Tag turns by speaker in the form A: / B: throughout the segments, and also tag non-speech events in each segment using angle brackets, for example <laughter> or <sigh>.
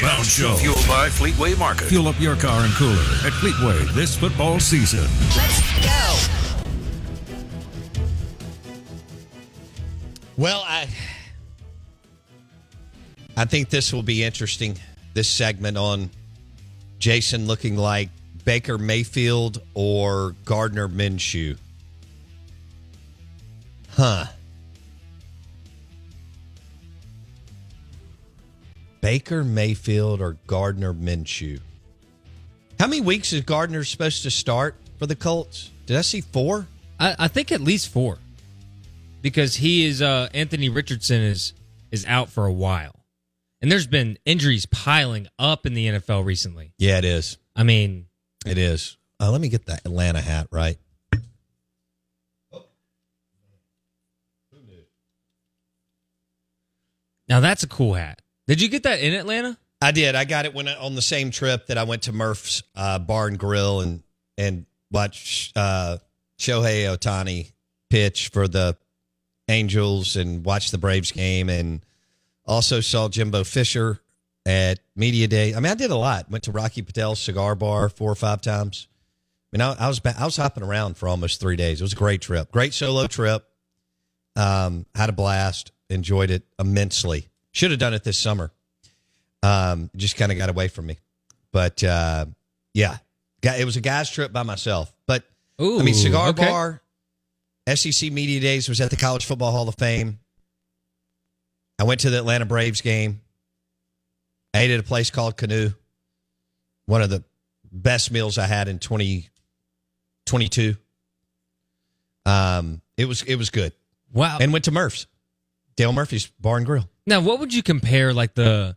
A: Bounds Show.
B: Fueled by Fleetway Market.
A: Fuel up your car and cooler at Fleetway this football season.
C: Let's go.
D: Well, I I think this will be interesting. This segment on Jason looking like Baker Mayfield or Gardner Minshew. Huh. Baker Mayfield or Gardner Minshew. How many weeks is Gardner supposed to start for the Colts? Did I see four?
E: I, I think at least four, because he is uh, Anthony Richardson is is out for a while, and there's been injuries piling up in the NFL recently.
D: Yeah, it is.
E: I mean,
D: It is. Uh, let me get that Atlanta hat right.
E: now that's a cool hat. Did you get that in Atlanta?
D: I did. I got it when I, on the same trip that I went to Murph's uh, Bar and Grill and and watched uh, Shohei Ohtani pitch for the Angels and watched the Braves game and also saw Jimbo Fisher at media day. I mean, I did a lot. Went to Rocky Patel's cigar bar four or five times. I mean, I, I was I was hopping around for almost three days. It was a great trip, great solo trip. Um, had a blast, enjoyed it immensely. Should have done it this summer. Um, just kind of got away from me, but uh, yeah, it was a guy's trip by myself. But
E: Ooh,
D: I mean, cigar
E: okay.
D: bar, SEC Media Days was at the College Football Hall of Fame. I went to the Atlanta Braves game. I ate at a place called Canoe. One of the best meals I had in 2022. Um, it was it was good.
E: Wow.
D: And went to Murph's, Dale Murphy's Bar and Grill.
E: Now, what would you compare like the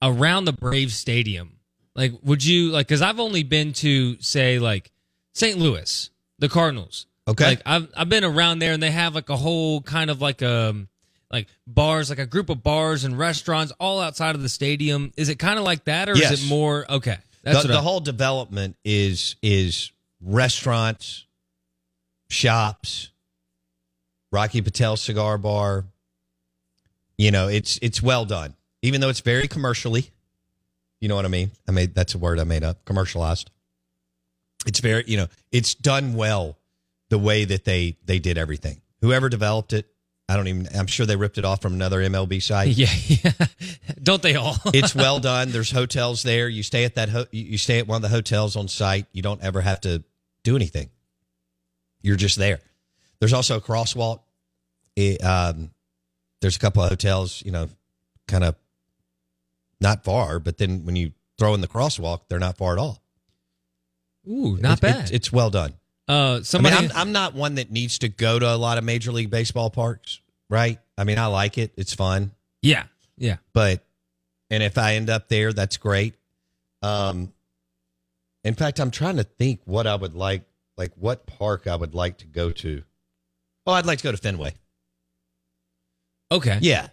E: around the Brave Stadium? Like, would you like? Because I've only been to say like St. Louis, the Cardinals.
D: Okay.
E: Like I've I've been around there, and they have like a whole kind of like um like bars, like a group of bars and restaurants all outside of the stadium. Is it kind of like that, or
D: Yes.
E: is it more okay? That's
D: the, the
E: I-
D: whole development is is restaurants, shops, Rocky Patel Cigar Bar. You know, it's it's well done, even though it's very commercially. You know what I mean? I made that's a word I made up. Commercialized. It's very you know it's done well, the way that they they did everything. Whoever developed it, I don't even. I'm sure they ripped it off from another MLB site. <laughs>
E: yeah, yeah. <laughs> Don't they all? <laughs>
D: it's well done. There's hotels there. You stay at that. Ho- you stay at one of the hotels on site. You don't ever have to do anything. You're just there. There's also a crosswalk. It, um, there's a couple of hotels. You know, kind of not far, but then when you throw in the crosswalk, they're not far at all.
E: Ooh, not
D: It-
E: bad.
D: It's, it's well done.
E: uh, somebody.
D: I mean, I'm, I'm not one that needs to go to a lot of major league baseball parks, right? I mean, I like it. It's fun.
E: yeah, yeah.
D: but and if I end up there, that's great. Um, in fact, I'm trying to think what I would like, like what park I would like to go to. Oh, I'd like to go to Fenway.
E: Okay.
D: Yeah,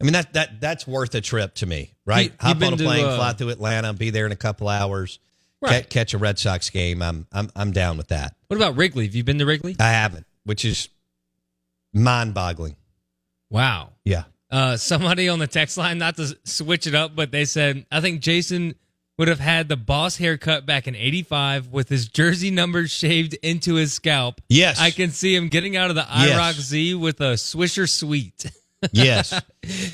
D: I mean that that that's worth a trip to me, right?
E: You-
D: Hop on a
E: to,
D: plane,
E: uh,
D: fly through Atlanta, be there in a couple hours, ca-
E: Right.
D: catch a Red Sox game. I'm I'm I'm down with that.
E: What about Wrigley? Have you been to Wrigley?
D: I haven't, which is mind-boggling.
E: Wow.
D: Yeah.
E: Uh, somebody on the text line, not to switch it up, but they said, I think Jason would have had the boss haircut back in 85 with his jersey numbers shaved into his scalp.
D: Yes.
E: I can see him getting out of the
D: Yes.
E: IROC Z with a Swisher Sweet. <laughs>
D: Yes.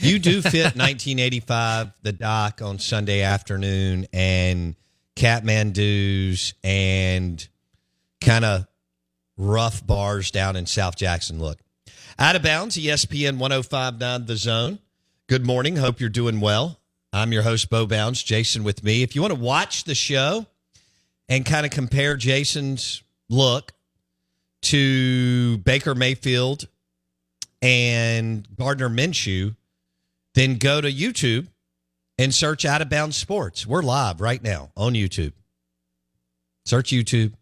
D: you do fit 1985, the doc on Sunday afternoon, and Catmandu's and kind of rough bars down in South Jackson look. Out of bounds, ESPN 1059 The Zone. Good morning. Hope you're doing well. I'm your host, Bo Bounds. Jason with me. If you want to watch the show and kind of compare Jason's look to Baker Mayfield and Gardner Minshew, then go to YouTube and search Out of Bounds Sports. We're live right now on YouTube. Search YouTube.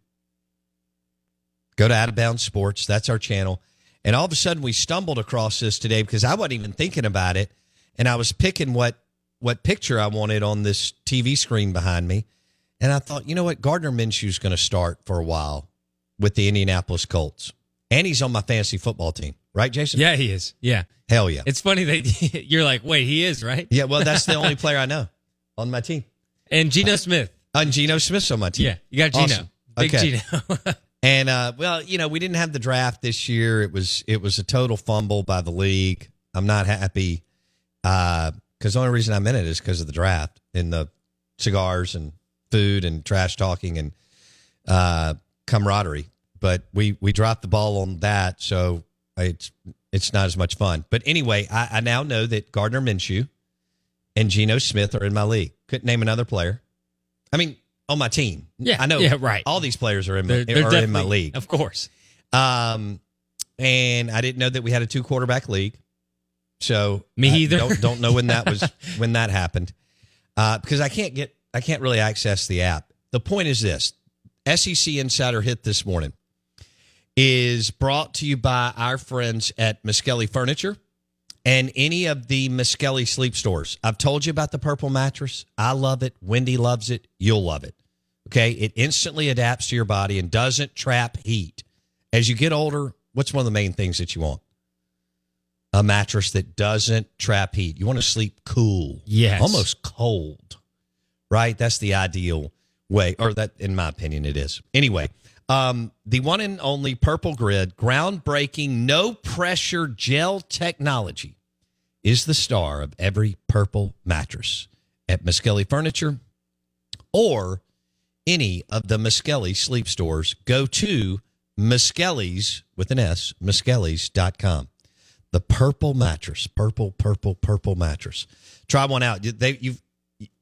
D: Go to Out of Bounds Sports. That's our channel. And all of a sudden, we stumbled across this today because I wasn't even thinking about it, and I was picking what what picture I wanted on this TV screen behind me, and I thought, you know what, Gardner Minshew's going to start for a while with the Indianapolis Colts, and he's on my fantasy football team, right, Jason?
E: yeah, he is. Yeah.
D: Hell yeah.
E: It's funny that <laughs> you're like, wait, he is, right?
D: Yeah, well, that's the only <laughs> player I know on my team.
E: And Geno Smith.
D: And Geno Smith's on my team.
E: Yeah, you got Geno.
D: Awesome.
E: Big
D: Okay.
E: Geno. <laughs>
D: And uh, well, you know, we didn't have the draft this year. It was it was a total fumble by the league. I'm not happy because the only reason I'm in it is because of the draft and the cigars and food and trash talking and uh, camaraderie. But we we dropped the ball on that, so it's it's not as much fun. But anyway, I, I now know that Gardner Minshew and Geno Smith are in my league. Couldn't name another player. I mean, on my team.
E: Yeah,
D: I know.
E: yeah, right.
D: All these players are in my,
E: They're, they're
D: are in my league.
E: Of course.
D: Um, and I didn't know that we had a two quarterback league. So
E: Me
D: I
E: either.
D: Don't, don't know when that was <laughs> when that happened. Uh, because I can't get I can't really access the app. The point is this: SEC Insider Hit this morning is brought to you by our friends at Miskelly Furniture and any of the Miskelly sleep stores. I've told you about the purple mattress. I love it. Wendy loves it. You'll love it. Okay. It instantly adapts to your body and doesn't trap heat. As you get older, what's one of the main things that you want? A mattress that doesn't trap heat. You want to sleep cool.
E: Yes.
D: Almost cold. Right? That's the ideal way, or that, in my opinion, it is. Anyway, um, the one and only Purple Grid, groundbreaking, no pressure gel technology, is the star of every purple mattress at Miskelly Furniture or any of the Miskelly sleep stores. Go to Miskelly's with an S, Miskellys.com. The purple mattress, purple, purple, purple mattress. Try one out. They, you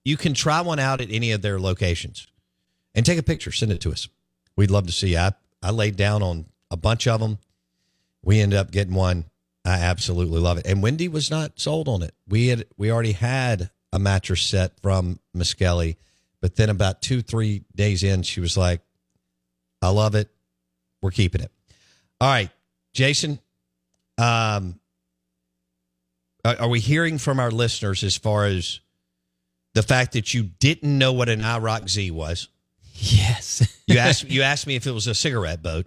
D: you can try one out at any of their locations and take a picture, send it to us. We'd love to see. I I laid down on a bunch of them. We ended up getting one. I absolutely love it. And Wendy was not sold on it. We had we already had a mattress set from Miskelly, but then about two three days in, she was like, "I love it. We're keeping it." All right, Jason. Um, are we hearing from our listeners as far as the fact that you didn't know what an IROC Z was?
E: Yes. <laughs>
D: You asked you asked me if it was a cigarette boat,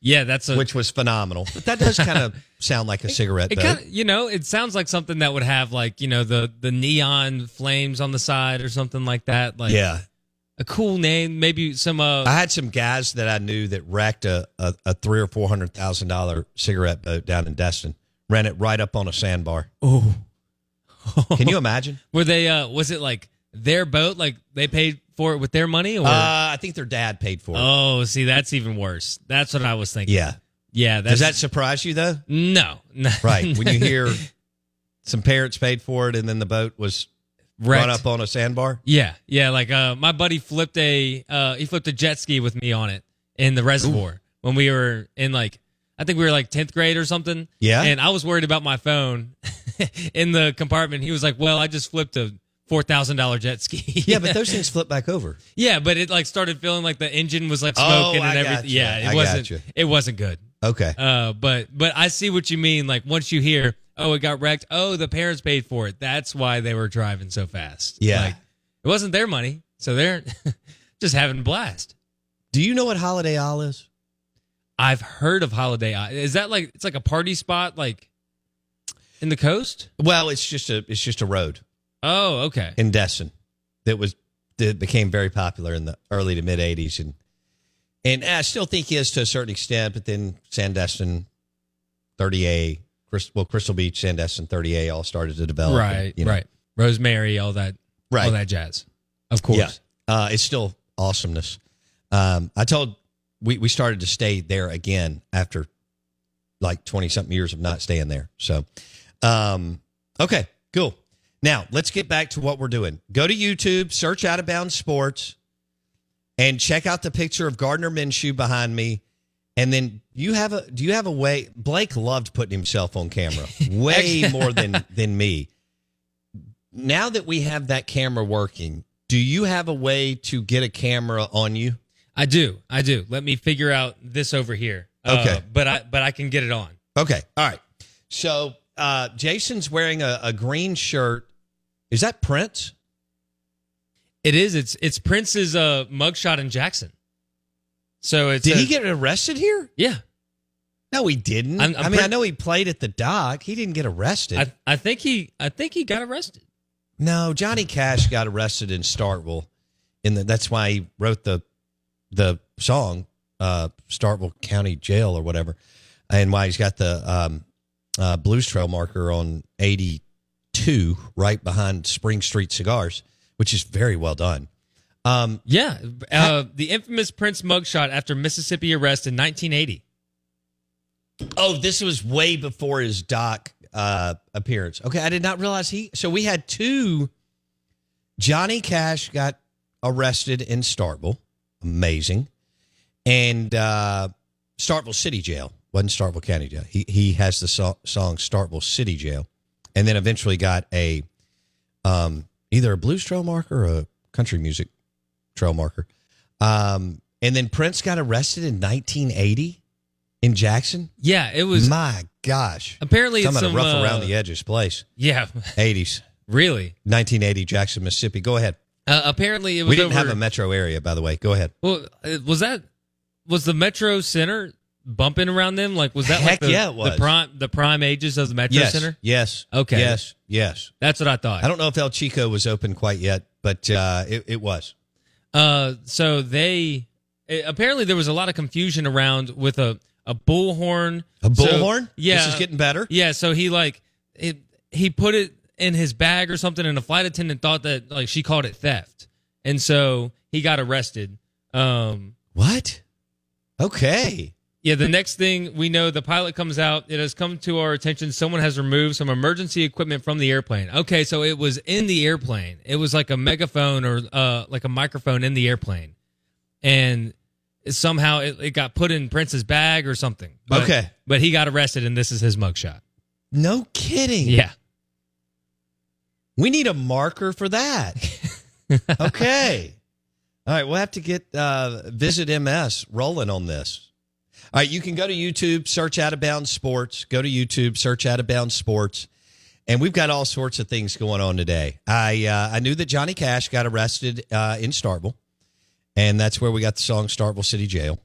E: yeah, that's a.
D: which was phenomenal. But that does kind of <laughs> sound like a cigarette
E: it
D: boat.
E: kind of, you know, it sounds like something that would have like you know the the neon flames on the side or something like that. Like
D: yeah,
E: a cool name, maybe some. uh
D: I had some guys that I knew that wrecked a, a, a three or four hundred thousand dollar cigarette boat down in Destin. Ran it right up on a sandbar.
E: Oh,
D: Can you <laughs> imagine?
E: were they? uh Was it like their boat? Like they paid for it with their money, or?
D: Uh, I think their dad paid for it.
E: oh, see, that's even worse. That's what I was thinking.
D: yeah.
E: yeah.
D: Does that surprise you though?
E: no. <laughs>
D: Right. When you hear <laughs> some parents paid for it and then the boat was run up on a sandbar.
E: Yeah, yeah. Like uh, my buddy flipped a uh, he flipped a jet ski with me on it in the reservoir when we were in like I think we were like tenth grade or something.
D: Yeah.
E: and I was worried about my phone <laughs> in the compartment. He was like, "Well, I just flipped a four thousand dollar jet ski."
D: Yeah, but those <laughs> things flip back over.
E: yeah, but it like started feeling like the engine was like
D: Oh,
E: smoking
D: I
E: and everything. Yeah, it
D: I
E: wasn't. It wasn't good.
D: Okay.
E: Uh, but but I see what you mean. Like once you hear, oh, it got wrecked. Oh, the parents paid for it. That's why they were driving so fast.
D: Yeah.
E: like, it wasn't their money, so they're <laughs> just having a blast.
D: Do you know what Holiday Isle is?
E: I've heard of Holiday Isle. Is that like it's like a party spot, like in the coast?
D: Well, it's just a it's just a road
E: Oh, okay.
D: in Destin that was that became very popular in the early to mid '80s, and and I still think he is to a certain extent. But then Sandestin, 30A, Crystal, well, Crystal Beach, Sandestin, 30A, all started to develop. and,
E: right,
D: you know,
E: right. Rosemary, all that,
D: Right.
E: all that jazz. Of course.
D: Yeah, uh, it's still awesomeness. Um, I told we we started to stay there again after like twenty something years of not staying there. So, um, okay, cool. Now let's get back to what we're doing. Go to YouTube, search Out of Bounds Sports, and check out the picture of Gardner Minshew behind me. And then you have a do you have a way? Blake loved putting himself on camera <laughs> way more than <laughs> than me. Now that we have that camera working, do you have a way to get a camera on you?
E: I do. I do. Let me figure out this over here. Uh,
D: Okay.
E: but I but I can get it on.
D: Okay. All right. So uh, Jason's wearing a, a green shirt. Is that Prince?
E: It is. It's it's Prince's uh, mugshot in Jackson. So it's
D: Did
E: a-
D: he get arrested here?
E: Yeah,
D: No, he didn't.
E: I'm- I'm
D: I mean, I know he played at the dock. He didn't get arrested.
E: I I think he I think he got arrested.
D: No, Johnny Cash got arrested in Starkville. and that's why he wrote the the song uh, Starkville County Jail or whatever, and why he's got the um, uh, Blues Trail marker on eighty two right behind Spring Street Cigars, which is very well done. Um,
E: Yeah, uh, the infamous Prince mugshot after Mississippi arrest in 1980.
D: oh, this was way before his doc uh, appearance. Okay, I did not realize he. So we had two. Johnny Cash got arrested in Starkville. Amazing. And uh, Starkville City Jail wasn't Starkville County Jail. He he has the so- song Starkville City Jail, and then eventually got a um, either a blues trail marker or a country music trail marker. Um, and then Prince got arrested in 1980 in Jackson.
E: Yeah, it was
D: My gosh,
E: apparently some
D: a rough
E: uh,
D: around the edges place.
E: Yeah,
D: 80s, <laughs>
E: really.
D: 1980 Jackson, Mississippi. Go ahead.
E: Uh, apparently, it was
D: We didn't
E: over,
D: have a metro area, by the way. Go ahead.
E: Well, uh, was that was the Metro Center bumping around them? Like, was that
D: Heck
E: like the,
D: yeah, it was.
E: the prime the prime ages of the Metro
D: yes,
E: Center?
D: yes,
E: Okay.
D: yes, yes.
E: That's what I thought.
D: I don't know if El Chico was open quite yet, but uh, it, it was.
E: Uh, so they eh, apparently there was a lot of confusion around with a a bullhorn.
D: A
E: So-
D: bullhorn?
E: yeah,
D: This is getting better.
E: Yeah, so he like it, he put it in his bag or something, and a flight attendant thought that like she called it theft, and so he got arrested. Um,
D: What? Okay.
E: Yeah, the next thing we know, the pilot comes out. It has come to our attention. Someone has removed some emergency equipment from the airplane. Okay, so it was in the airplane. It was like a megaphone or uh, like a microphone in the airplane, and somehow it, it got put in Prince's bag or something. But,
D: Okay.
E: but he got arrested, and this is his mugshot.
D: No kidding.
E: Yeah,
D: We need a marker for that. <laughs> okay. All right, we'll have to get uh, Visit MS rolling on this. All right, you can go to YouTube, search Out of Bounds Sports. Go to YouTube, search Out of Bounds Sports, and we've got all sorts of things going on today. I uh, I knew that Johnny Cash got arrested uh, in Starkville, and that's where we got the song Starkville City Jail."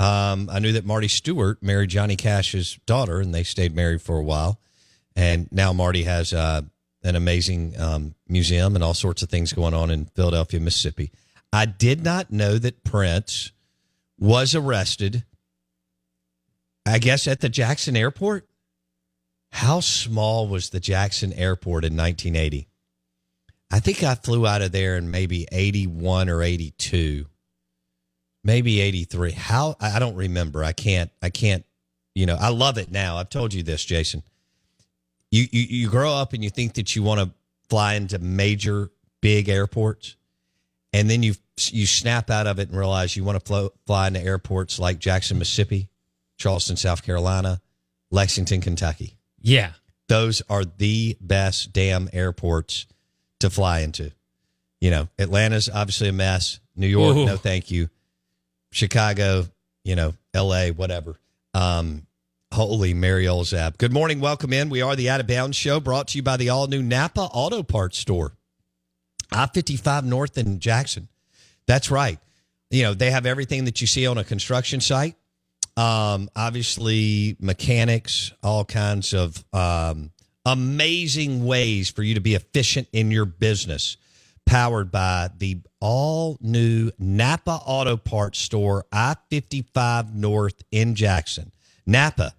D: Um, I knew that Marty Stuart married Johnny Cash's daughter, and they stayed married for a while. And now Marty has uh, an amazing um, museum and all sorts of things going on in Philadelphia, Mississippi. I did not know that Prince was arrested, I guess, at the Jackson airport. How small was the Jackson airport in 1980? I think I flew out of there in maybe 81 or 82 maybe 83 how i don't remember. I can't i can't you know i love it now. I've told you this jason. You you, you grow up and you think that you want to fly into major big airports and then you you snap out of it and realize you want to fly, fly into airports like jackson mississippi charleston south carolina lexington kentucky
E: yeah.
D: those are the best damn airports to fly into. You know, Atlanta's obviously a mess. New York,
E: Ooh.
D: no thank you. Chicago, you know, LA, whatever. Um, holy Mary Olzab. Good morning. Welcome in. We are the Out of Bounds Show brought to you by the all new Napa Auto Parts Store. I 55 North in Jackson. That's right. You know, they have everything that you see on a construction site. Um, obviously, mechanics, all kinds of um, amazing ways for you to be efficient in your business. Powered by the all new Napa Auto Parts Store, I 55 North in Jackson. Napa,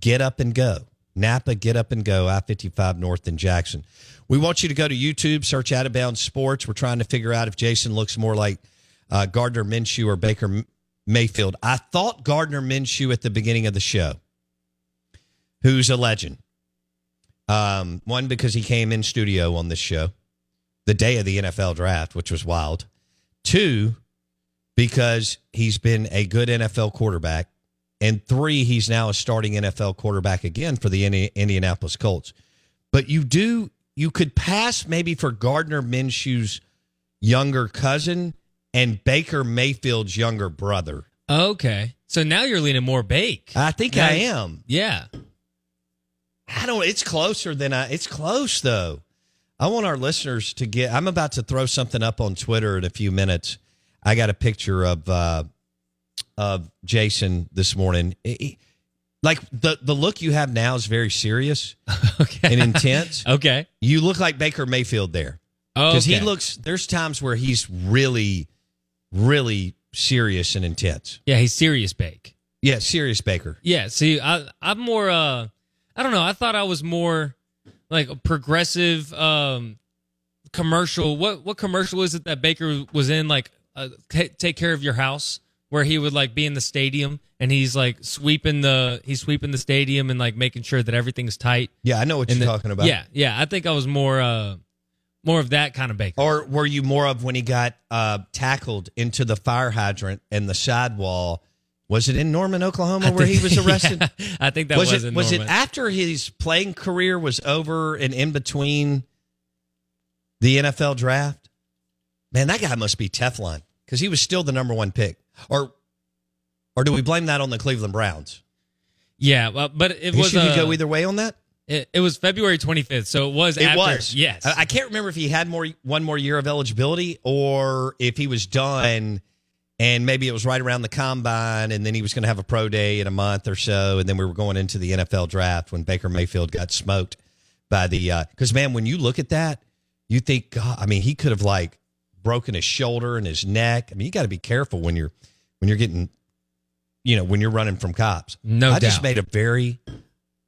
D: get up and go. Napa, get up and go. I 55 North in Jackson. We want you to go to YouTube, search Out of Bounds Sports. We're trying to figure out if Jason looks more like uh, Gardner Minshew or Baker Mayfield. I thought Gardner Minshew at the beginning of the show, who's a legend. Um, one, because he came in studio on this show the day of the NFL draft, which was wild. Two, because he's been a good NFL quarterback. And three, he's now a starting NFL quarterback again for the Indi- Indianapolis Colts. But you do, you could pass maybe for Gardner Minshew's younger cousin and Baker Mayfield's younger brother.
E: Okay. So now you're leaning more bake.
D: I think
E: Now-
D: I am.
E: Yeah.
D: I don't. It's closer than I. It's close though. I want our listeners to get. I'm about to throw something up on Twitter in a few minutes. I got a picture of uh, of Jason this morning. He- he- Like the the look you have now is very serious <laughs>
E: Okay.
D: and intense. <laughs>
E: okay.
D: You look like Baker Mayfield there
E: Oh,
D: because he looks. There's times where he's really, really serious and intense.
E: Yeah, he's serious bake.
D: Yeah, serious Baker.
E: Yeah, see, I I'm more uh I don't know, I thought I was more like a progressive um commercial. What what commercial is it that Baker was in like uh, ta take care of your house where he would like be in the stadium and he's like sweeping the he's sweeping the stadium and like making sure that everything's tight.
D: Yeah, I know what
E: And
D: you're
E: the-
D: talking about.
E: Yeah, yeah, I think I was more uh more of that kind of Baker.
D: Or were you more of when he got uh, tackled into the fire hydrant and the sidewall? Was it in Norman, Oklahoma,
E: I
D: where he was arrested? <laughs>
E: Yeah, I think that
D: was,
E: was,
D: it was it after his playing career was over and in between the NFL draft? Man, that guy must be Teflon because he was still the number one pick. Or or do we blame that on the Cleveland Browns?
E: Yeah, well, but it was
D: should
E: uh,
D: go either way on that.
E: It, it was February 25th, so it was.
D: It
E: after,
D: was.
E: Yes.
D: I, can't remember if he had more one more year of eligibility or if he was done and maybe it was right around the combine and then he was going to have a pro day in a month or so and then we were going into the NFL draft when Baker Mayfield got smoked by the uh cuz man when you look at that you think god I mean he could have like broken his shoulder and his neck. I mean you got to be careful when you're when you're getting you know when you're running from cops.
E: No
D: I just made a very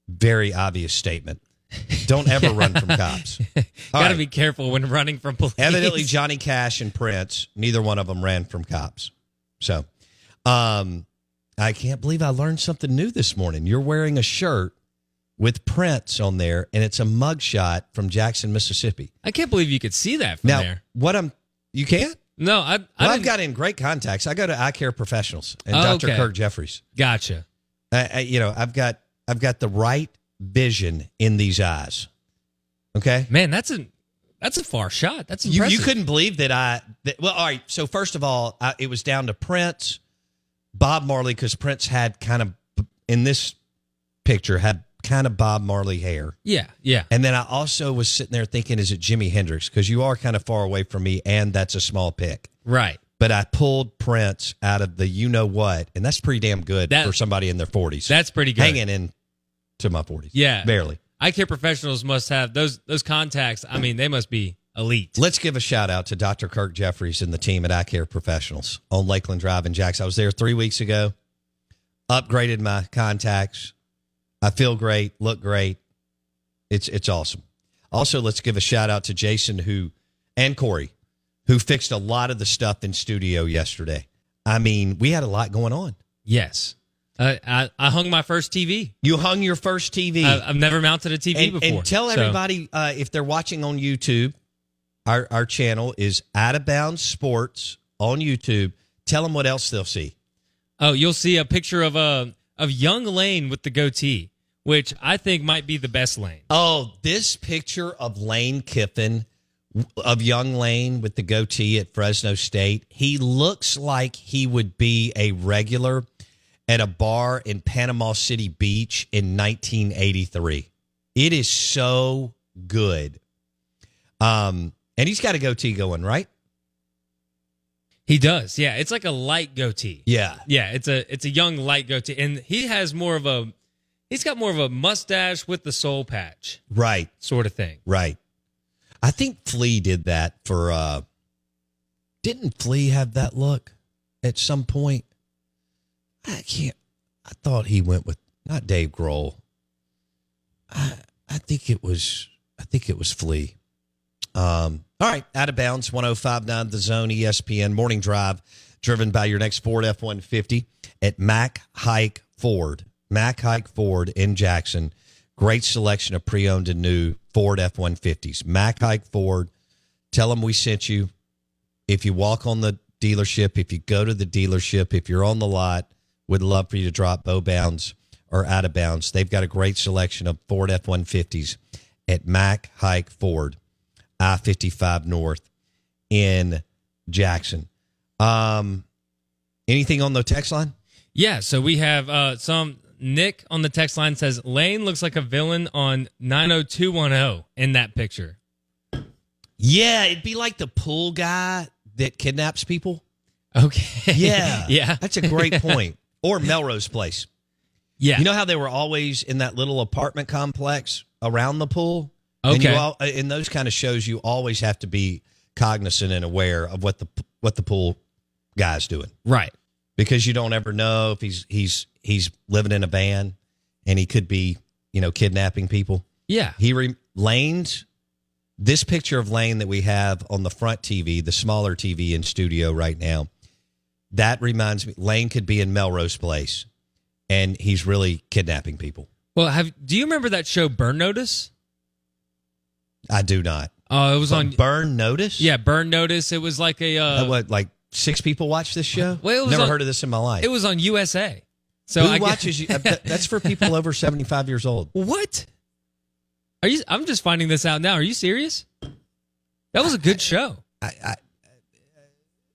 D: very obvious statement. Don't ever run from <laughs> cops.
E: Got to
D: right.
E: be careful when running from police.
D: Evidently, Johnny Cash and Prince, neither one of them ran from cops. So, um, I can't believe I learned something new this morning. You're wearing a shirt with Prince on there, and it's a mugshot from Jackson, Mississippi.
E: I can't believe you could see that from
D: Now,
E: there.
D: what I'm you can't.
E: No, I, I
D: Well, I've got in great contacts. I go to Eye Care Professionals and
E: Oh,
D: Dr.
E: okay.
D: Kirk Jeffries.
E: gotcha.
D: I, I, you know, I've got I've got the right vision in these eyes. Okay.
E: Man, that's a that's a far shot. That's
D: You, you couldn't believe that I. That, well, all right. So first of all, I, it was down to Prince, Bob Marley, because Prince had kind of in this picture had kind of Bob Marley hair,
E: Yeah, yeah.
D: and then I also was sitting there thinking, is it Jimi Hendrix? Because you are kind of far away from me, and that's a small pick.
E: Right.
D: But I pulled Prince out of the you know what, and that's pretty damn good
E: That-
D: for somebody in their forties.
E: That's pretty good.
D: hanging in to my forties.
E: Yeah.
D: barely.
E: Eye care professionals must have those those contacts. I mean, they must be elite.
D: Let's give a shout out to Dr. Kirk Jeffries and the team at Eye Care Professionals on Lakeland Drive in Jackson. I was there three weeks ago, upgraded my contacts. I feel great, look great. It's it's awesome. Also, let's give a shout out to Jason who and Corey, who fixed a lot of the stuff in studio yesterday. I mean, we had a lot going on.
E: Yes. Uh, I I hung my first TV.
D: You hung your first TV.
E: I, I've never mounted a TV
D: and,
E: before.
D: and tell
E: so-
D: everybody uh, if they're watching on YouTube, our our channel is Out of Bounds Sports on YouTube. Tell them what else they'll see.
E: Oh, you'll see a picture of uh, of young Lane with the goatee, which I think might be the best Lane.
D: Oh, this picture of Lane Kiffin, of young Lane with the goatee at Fresno State. He looks like he would be a regular at a bar in Panama City Beach in 1983. It is so good. Um, and he's got a goatee going, right?
E: He does. Yeah, it's like a light goatee.
D: Yeah.
E: Yeah, it's a it's a young light goatee, and he has more of a he's got more of a mustache with the soul patch
D: Right.
E: sort of thing.
D: Right. I think Flea did that for uh didn't Flea have that look at some point? I can't I thought he went with not Dave Grohl. I I think it was I think it was Flea. Um all right, out of bounds 1059 the zone ESPN morning drive driven by your next Ford F150 at Mac Haik Ford. Mac Haik Ford in Jackson. Great selection of pre-owned and new Ford F150s. Mac Haik Ford. Tell them we sent you. If you walk on the dealership, if you go to the dealership, if you're on the lot, would love for you to drop Bo Bounds or out of bounds. They've got a great selection of Ford F-150s at Mac Haik Ford, I-55 North in Jackson. Um, anything on the text line?
E: Yeah, so we have uh, some. Nick on the text line says Lane looks like a villain on 90210 in that picture.
D: Yeah, it'd be like the pool guy that kidnaps people.
E: Okay.
D: Yeah. <laughs>
E: yeah.
D: That's a great <laughs> point. Or Melrose Place.
E: Yeah.
D: You know how they were always in that little apartment complex around the pool? And
E: Okay.
D: you all, in those kind of shows, you always have to be cognizant and aware of what the what the pool guy's doing
E: Right.
D: because you don't ever know if he's he's he's living in a van and he could be you know kidnapping people.
E: Yeah.
D: He re- Lane's this picture of Lane that we have on the front TV, the smaller TV in studio right now. That reminds me, Lane could be in Melrose Place, and he's really kidnapping people.
E: Well, have do you remember that show Burn Notice?
D: I do not.
E: Oh, it was on.
D: Burn Notice.
E: Yeah, Burn Notice. It was like a. Uh,
D: Uh, what like six people watch this show?
E: Well, it was
D: Never
E: on-
D: heard of this in my life.
E: it was on USA. So
D: Who
E: I
D: watches you? uh, That's for people <laughs> over seventy five years old.
E: What? Are you? I'm just finding this out now. Are you serious? That was a good show.
D: I, I,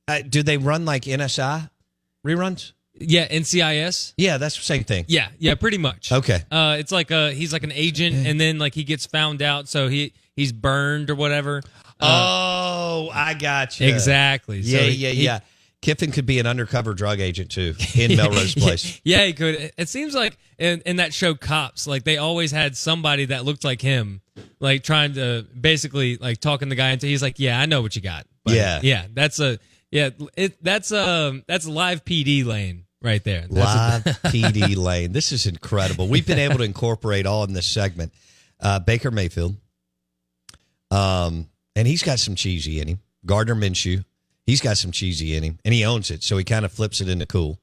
D: I, do they run like NSI reruns?
E: Yeah, NCIS.
D: Yeah, that's the same thing.
E: Yeah, yeah, pretty much.
D: Okay.
E: Uh, it's like uh he's like an agent, and then like he gets found out, so he he's burned or whatever. Uh,
D: oh, I got you.
E: exactly. So
D: Yeah,
E: he-
D: yeah,
E: he-
D: yeah. Kiffin could be an undercover drug agent too <laughs> in Melrose Place.
E: Yeah, he could. It seems like in, in that show Cops, like they always had somebody that looked like him, like trying to basically like talking the guy into. He's like, "Yeah, I know what you got." But,
D: Yeah.
E: yeah, that's a yeah. It that's um that's live PD lane right there. That's
D: Live <laughs> PD Lane. This is incredible. We've been able to incorporate all in this segment. Uh, Baker Mayfield, um, and he's got some cheesy in him. Gardner Minshew, he's got some cheesy in him, and he owns it, so he kind of flips it into cool.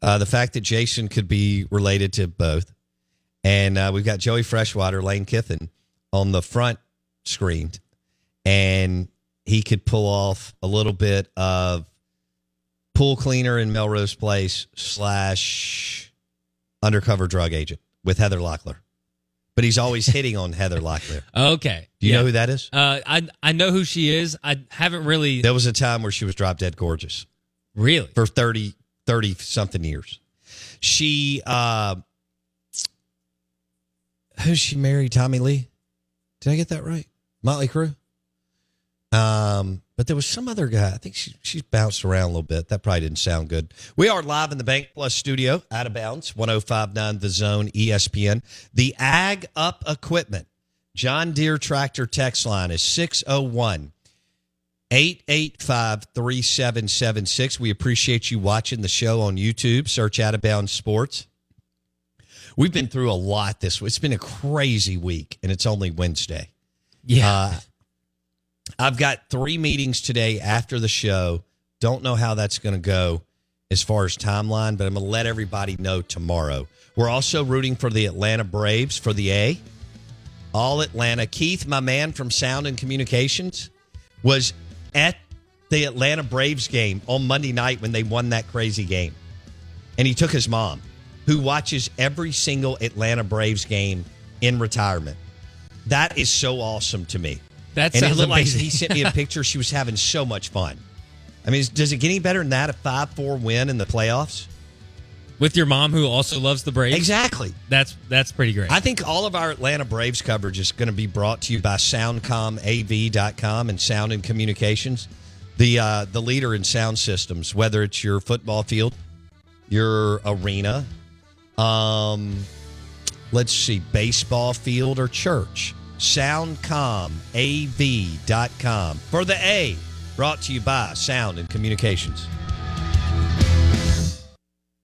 D: Uh, the fact that Jason could be related to both, and uh, we've got Joey Freshwater, Lane Kiffin on the front screen, and he could pull off a little bit of pool cleaner in Melrose Place slash undercover drug agent with Heather Locklear. But he's always <laughs> hitting on Heather Locklear.
E: okay.
D: Do you
E: yeah.
D: know who that is?
E: Uh, I I know who she is. I haven't really
D: There was a time where she was drop dead gorgeous
E: really.
D: for 30, 30 something years. She, uh, who's she married? Tommy Lee? Did I get that right? Motley Crue? Um, but there was some other guy. I think she she's bounced around a little bit. That probably didn't sound good. We are live in the BankPlus studio, out of bounds, 1059 The Zone, ESPN. The Ag Up Equipment, John Deere Tractor text line is 601 885 3776. We appreciate you watching the show on YouTube. Search Out of Bounds Sports. We've been through a lot this week. It's been a crazy week, and it's only Wednesday.
E: Yeah.
D: Uh, I've got three meetings today after the show. Don't know how that's going to go as far as timeline, but I'm going to let everybody know tomorrow. We're also rooting for the Atlanta Braves for the A. All Atlanta. Keith, my man from Sound and Communications, was at the Atlanta Braves game on Monday night when they won that crazy game. And he took his mom, who watches every single Atlanta Braves game in retirement. That is so awesome to me.
E: That
D: and it
E: sounds
D: like
E: amazing.
D: he sent me a <laughs> picture. She was having so much fun. I mean, does it get any better than that? A five-four win in the playoffs?
E: With your mom who also loves the Braves.
D: Exactly.
E: That's that's pretty great.
D: I think all of our Atlanta Braves coverage is going to be brought to you by SoundcomAV.com and Sound and Communications, the uh, the leader in sound systems. Whether it's your football field, your arena, um, let's see, baseball field or church. SoundcomAV.com for the A. Brought to you by Sound and Communications.